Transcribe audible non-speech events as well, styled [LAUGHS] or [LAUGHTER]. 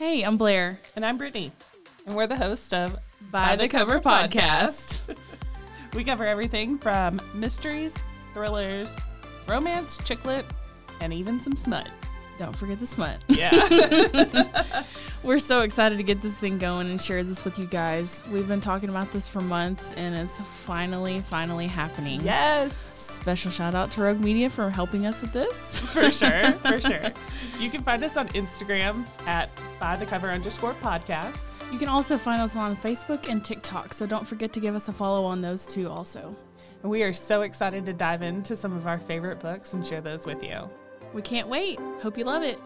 Hey, I'm Blaire. And I'm Brittany. And we're the host of By, the, Cover, Podcast. [LAUGHS] we cover everything from mysteries, thrillers, romance, chick lit, and even some smut. Don't forget the smut. Yeah. [LAUGHS] [LAUGHS] We're so excited to get this thing going and share this with you guys. We've been talking about this for months and it's finally, finally happening. yes. Special shout out to Rogue Media for helping us with this. [LAUGHS] For sure. For [LAUGHS] sure. You can find us on Instagram at by the cover underscore podcast. You can also find us on Facebook and TikTok, so don't forget to give us a follow on those two also. We are so excited to dive into some of our favorite books and share those with you. We can't wait. Hope you love it.